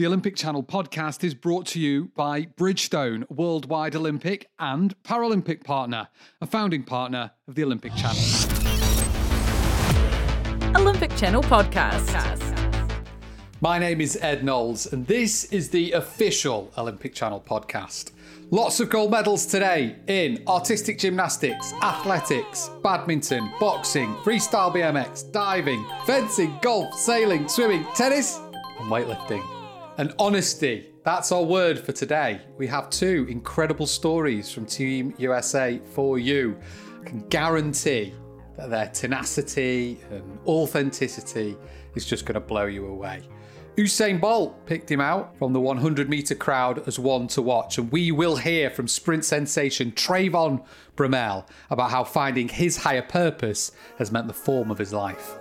The Olympic Channel podcast is brought to you by Bridgestone, worldwide Olympic and Paralympic partner, a founding partner of the Olympic Channel. Olympic Channel podcast. My name is Ed Knowles, and this is the official Olympic Channel podcast. Lots of gold medals today in artistic gymnastics, athletics, badminton, boxing, freestyle BMX, diving, fencing, golf, sailing, swimming, tennis, and weightlifting. And honesty, that's our word for today. We have two incredible stories from Team USA for you. I can guarantee that their tenacity and authenticity is just going to blow you away. Usain Bolt picked him out from the 100 metre crowd as one to watch, and we will hear from sprint sensation Trayvon Bromell about how finding his higher purpose has meant the form of his life.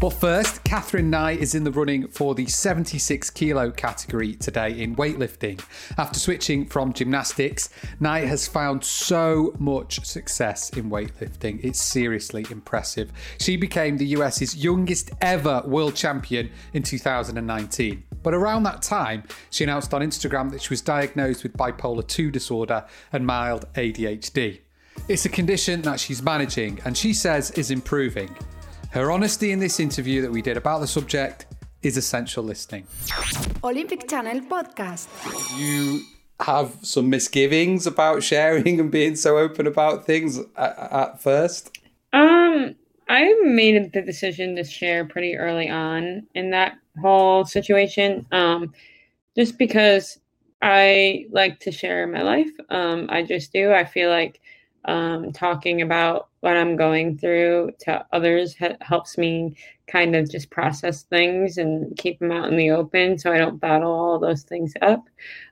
But first, Katherine Nye is in the running for the 76 kilo category today in weightlifting. After switching from gymnastics, Nye has found so much success in weightlifting. It's seriously impressive. She became the US's youngest ever world champion in 2019. But around that time, she announced on Instagram that she was diagnosed with bipolar 2 disorder and mild ADHD. It's a condition that she's managing and she says is improving. Her honesty in this interview that we did about the subject is essential listening. Olympic Channel podcast. You have some misgivings about sharing and being so open about things at, at first? Um, I made the decision to share pretty early on in that whole situation. Um, just because I like to share my life. Um, I just do. I feel like um, talking about what I'm going through to others ha- helps me kind of just process things and keep them out in the open so I don't bottle all those things up.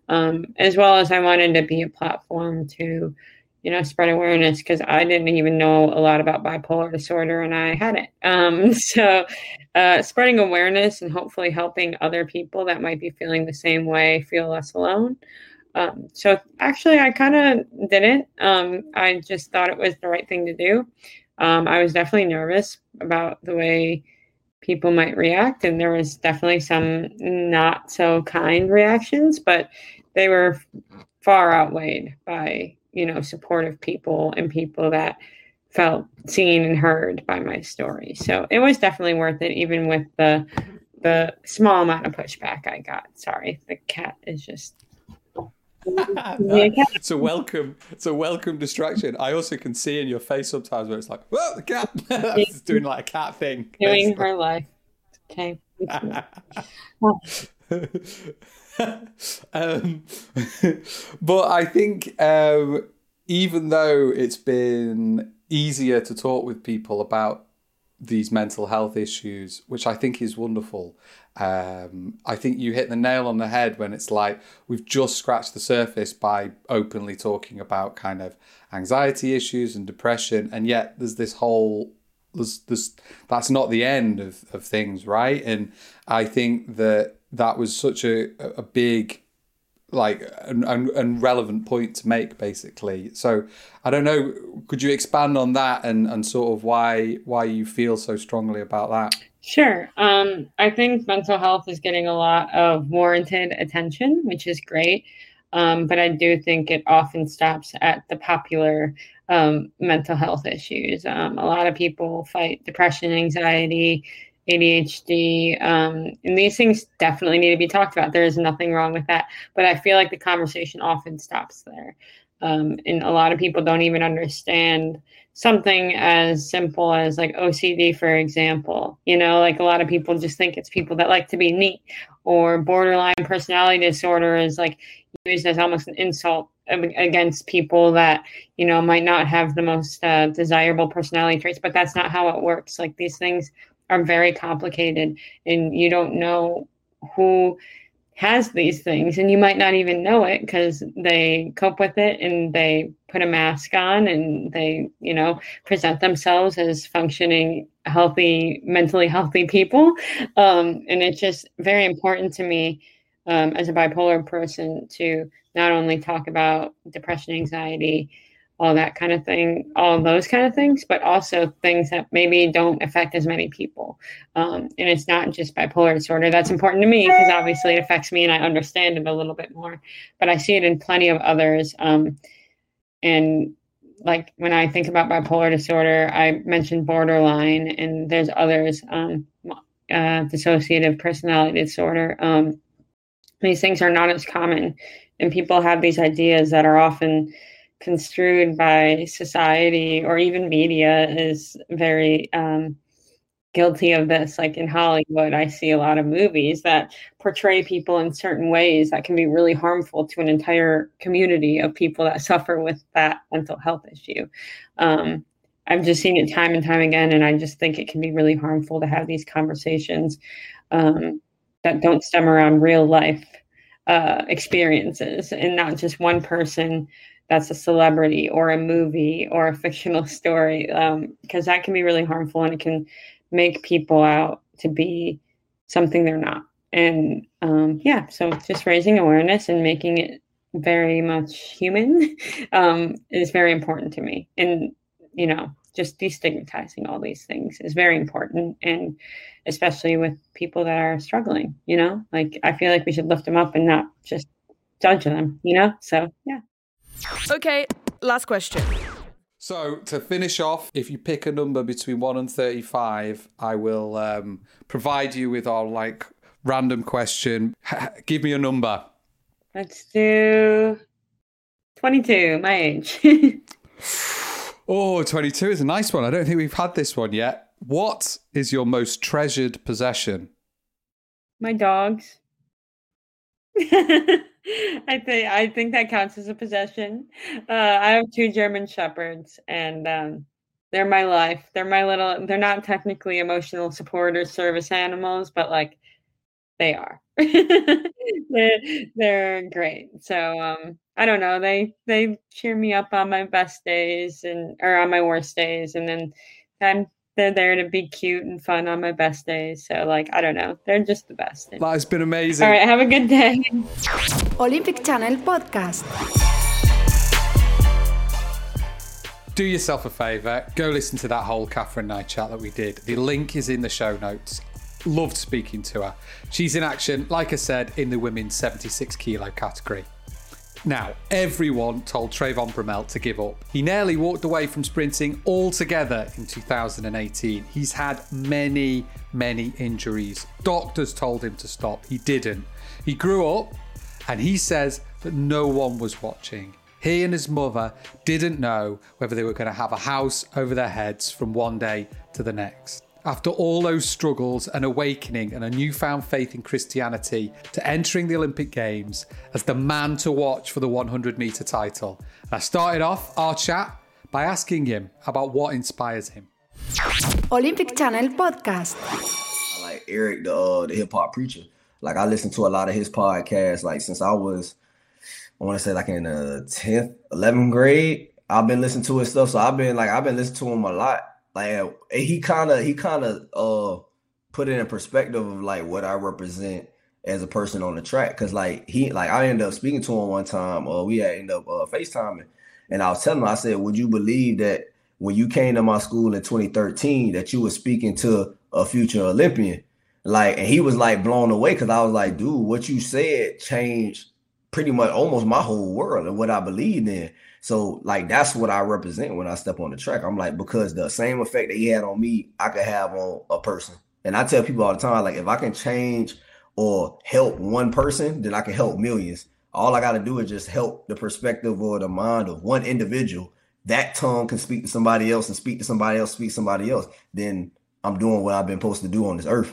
Um, as well as I wanted to be a platform to, you know, spread awareness because I didn't even know a lot about bipolar disorder and I had it. Um, so, uh, spreading awareness and hopefully helping other people that might be feeling the same way feel less alone. Um, so actually, I kind of didn't. Um, I just thought it was the right thing to do. Um, I was definitely nervous about the way people might react, and there was definitely some not so kind reactions, but they were far outweighed by you know supportive people and people that felt seen and heard by my story. So it was definitely worth it, even with the the small amount of pushback I got. Sorry, the cat is just it's a welcome it's a welcome distraction. I also can see in your face sometimes where it's like whoa the cat. It's doing like a cat thing doing her life. Okay. Um, but i think um, even though it's been easier to talk with people about these mental health issues, which I think is wonderful. Um, I think you hit the nail on the head when it's like we've just scratched the surface by openly talking about kind of anxiety issues and depression, and yet there's this whole there's this that's not the end of, of things, right? And I think that that was such a a big like an, an, relevant point to make basically so i don't know could you expand on that and and sort of why why you feel so strongly about that sure um i think mental health is getting a lot of warranted attention which is great um, but i do think it often stops at the popular um, mental health issues um, a lot of people fight depression anxiety ADHD. Um, and these things definitely need to be talked about. There is nothing wrong with that. But I feel like the conversation often stops there. Um, and a lot of people don't even understand something as simple as like OCD, for example. You know, like a lot of people just think it's people that like to be neat, or borderline personality disorder is like used as almost an insult against people that you know might not have the most uh, desirable personality traits but that's not how it works like these things are very complicated and you don't know who has these things and you might not even know it because they cope with it and they put a mask on and they you know present themselves as functioning healthy mentally healthy people. Um, and it's just very important to me um, as a bipolar person to not only talk about depression anxiety all that kind of thing, all those kind of things, but also things that maybe don't affect as many people. Um, and it's not just bipolar disorder. That's important to me because obviously it affects me and I understand it a little bit more. But I see it in plenty of others. Um, and like when I think about bipolar disorder, I mentioned borderline, and there's others, um, uh, dissociative personality disorder. Um, these things are not as common, and people have these ideas that are often construed by society or even media is very um, guilty of this. Like in Hollywood, I see a lot of movies that portray people in certain ways that can be really harmful to an entire community of people that suffer with that mental health issue. Um, I've just seen it time and time again, and I just think it can be really harmful to have these conversations um, that don't stem around real life uh, experiences and not just one person that's a celebrity or a movie or a fictional story because um, that can be really harmful and it can make people out to be something they're not. And um, yeah so just raising awareness and making it very much human um, is very important to me. And you know just destigmatizing all these things is very important and especially with people that are struggling you know? Like i feel like we should lift them up and not just judge them you know? So yeah Okay, last question. So to finish off, if you pick a number between one and thirty-five, I will um, provide you with our like random question. Give me a number. Let's do twenty-two. My age. oh, 22 is a nice one. I don't think we've had this one yet. What is your most treasured possession? My dogs. I think I think that counts as a possession. Uh, I have two German shepherds, and um, they're my life. They're my little. They're not technically emotional support or service animals, but like they are. they're, they're great. So um, I don't know. They they cheer me up on my best days and or on my worst days, and then I'm they're there to be cute and fun on my best days. So, like, I don't know. They're just the best. That has been amazing. All right. Have a good day. Olympic Channel Podcast. Do yourself a favour, go listen to that whole Katherine Nye chat that we did. The link is in the show notes. Loved speaking to her. She's in action, like I said, in the women's 76 kilo category. Now, everyone told Trayvon Bromell to give up. He nearly walked away from sprinting altogether in 2018. He's had many, many injuries. Doctors told him to stop. He didn't. He grew up and he says that no one was watching. He and his mother didn't know whether they were going to have a house over their heads from one day to the next after all those struggles and awakening and a newfound faith in Christianity to entering the Olympic Games as the man to watch for the 100 metre title. And I started off our chat by asking him about what inspires him. Olympic Channel Podcast. I like Eric, the, uh, the hip hop preacher. Like I listen to a lot of his podcasts. Like since I was, I want to say like in the 10th, 11th grade, I've been listening to his stuff. So I've been like, I've been listening to him a lot like he kind of he kind of uh put it in perspective of like what I represent as a person on the track. Because like he like I ended up speaking to him one time uh we had ended up uh FaceTiming. And I was telling him I said would you believe that when you came to my school in 2013 that you were speaking to a future Olympian? Like and he was like blown away because I was like dude what you said changed pretty much almost my whole world and what I believed in so like that's what I represent when I step on the track. I'm like because the same effect that he had on me, I could have on a person. And I tell people all the time, like if I can change or help one person, then I can help millions. All I got to do is just help the perspective or the mind of one individual. That tongue can speak to somebody else and speak to somebody else, speak to somebody else. Then I'm doing what I've been supposed to do on this earth.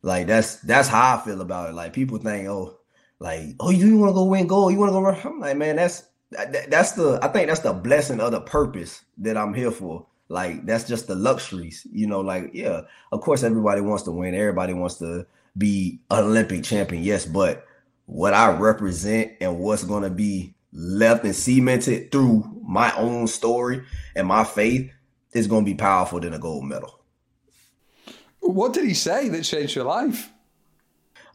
Like that's that's how I feel about it. Like people think, oh, like, oh, you want to go win gold? You want to go run? I'm like, man, that's that's the I think that's the blessing of the purpose that I'm here for. Like that's just the luxuries, you know. Like yeah, of course everybody wants to win. Everybody wants to be an Olympic champion. Yes, but what I represent and what's going to be left and cemented through my own story and my faith is going to be powerful than a gold medal. What did he say that changed your life?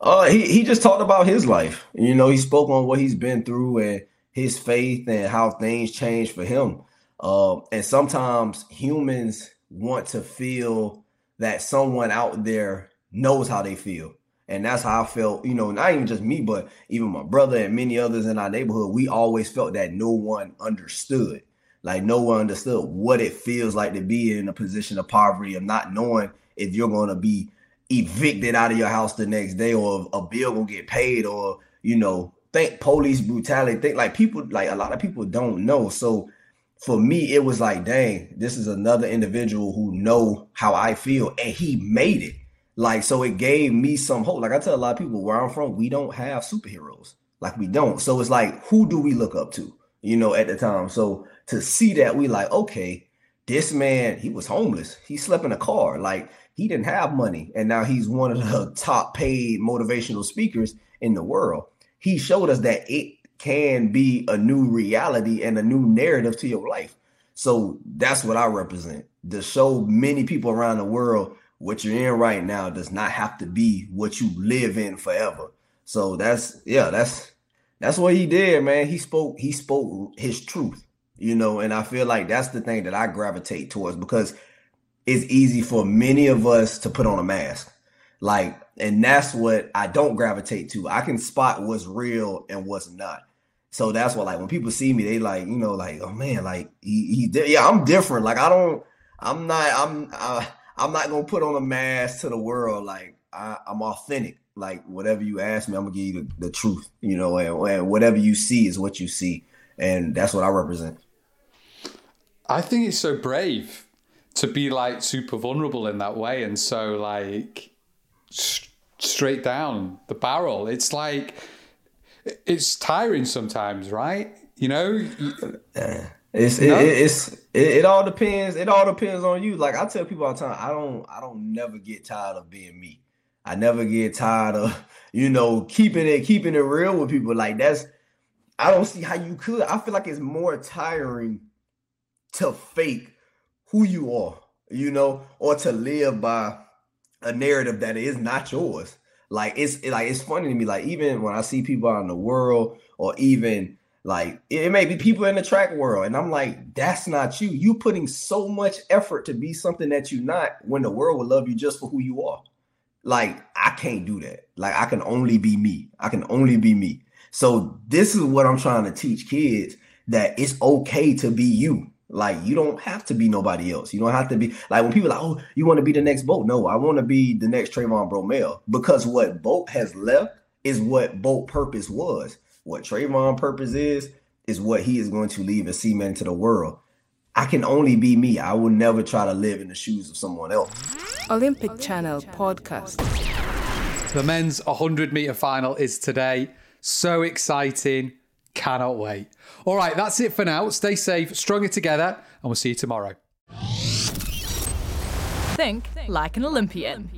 Uh, he he just talked about his life. You know, he spoke on what he's been through and his faith and how things change for him. Uh, and sometimes humans want to feel that someone out there knows how they feel. And that's how I felt, you know, not even just me, but even my brother and many others in our neighborhood. We always felt that no one understood. Like no one understood what it feels like to be in a position of poverty of not knowing if you're going to be evicted out of your house the next day or a bill will get paid or, you know, think police brutality. Think like people, like a lot of people don't know. So for me, it was like, dang, this is another individual who know how I feel and he made it. Like, so it gave me some hope. Like I tell a lot of people where I'm from, we don't have superheroes. Like we don't. So it's like, who do we look up to? You know, at the time. So to see that, we like, okay, this man, he was homeless. He slept in a car. Like he didn't have money. And now he's one of the top paid motivational speakers in the world. He showed us that it can be a new reality and a new narrative to your life. So that's what I represent. To show many people around the world what you're in right now does not have to be what you live in forever. So that's yeah, that's that's what he did, man. He spoke he spoke his truth, you know, and I feel like that's the thing that I gravitate towards because it's easy for many of us to put on a mask. Like, and that's what I don't gravitate to. I can spot what's real and what's not. So that's what like when people see me, they like, you know, like, oh man, like he, he yeah, I'm different. Like I don't, I'm not, I'm, uh, I'm not gonna put on a mask to the world. Like I, am authentic. Like whatever you ask me, I'm gonna give you the, the truth. You know, and, and whatever you see is what you see, and that's what I represent. I think it's so brave to be like super vulnerable in that way, and so like st- straight down the barrel. It's like it's tiring sometimes, right? You know. It's it, it's it, it, all depends. It all depends on you. Like I tell people all the time, I don't I don't never get tired of being me. I never get tired of you know keeping it keeping it real with people. Like that's I don't see how you could. I feel like it's more tiring to fake who you are, you know, or to live by a narrative that is not yours. Like it's like it's funny to me. Like even when I see people out in the world, or even like it may be people in the track world, and I'm like, that's not you. You putting so much effort to be something that you're not when the world will love you just for who you are. Like, I can't do that. Like, I can only be me. I can only be me. So this is what I'm trying to teach kids that it's okay to be you. Like you don't have to be nobody else. You don't have to be like when people are like, oh, you want to be the next Bolt. No, I want to be the next Trayvon Bromell because what Bolt has left is what Bolt purpose was. What Trayvon purpose is, is what he is going to leave and cement to the world. I can only be me. I will never try to live in the shoes of someone else. Olympic Channel podcast. The men's 100 meter final is today. So exciting. Cannot wait. All right, that's it for now. Stay safe, stronger together, and we'll see you tomorrow. Think like an Olympian.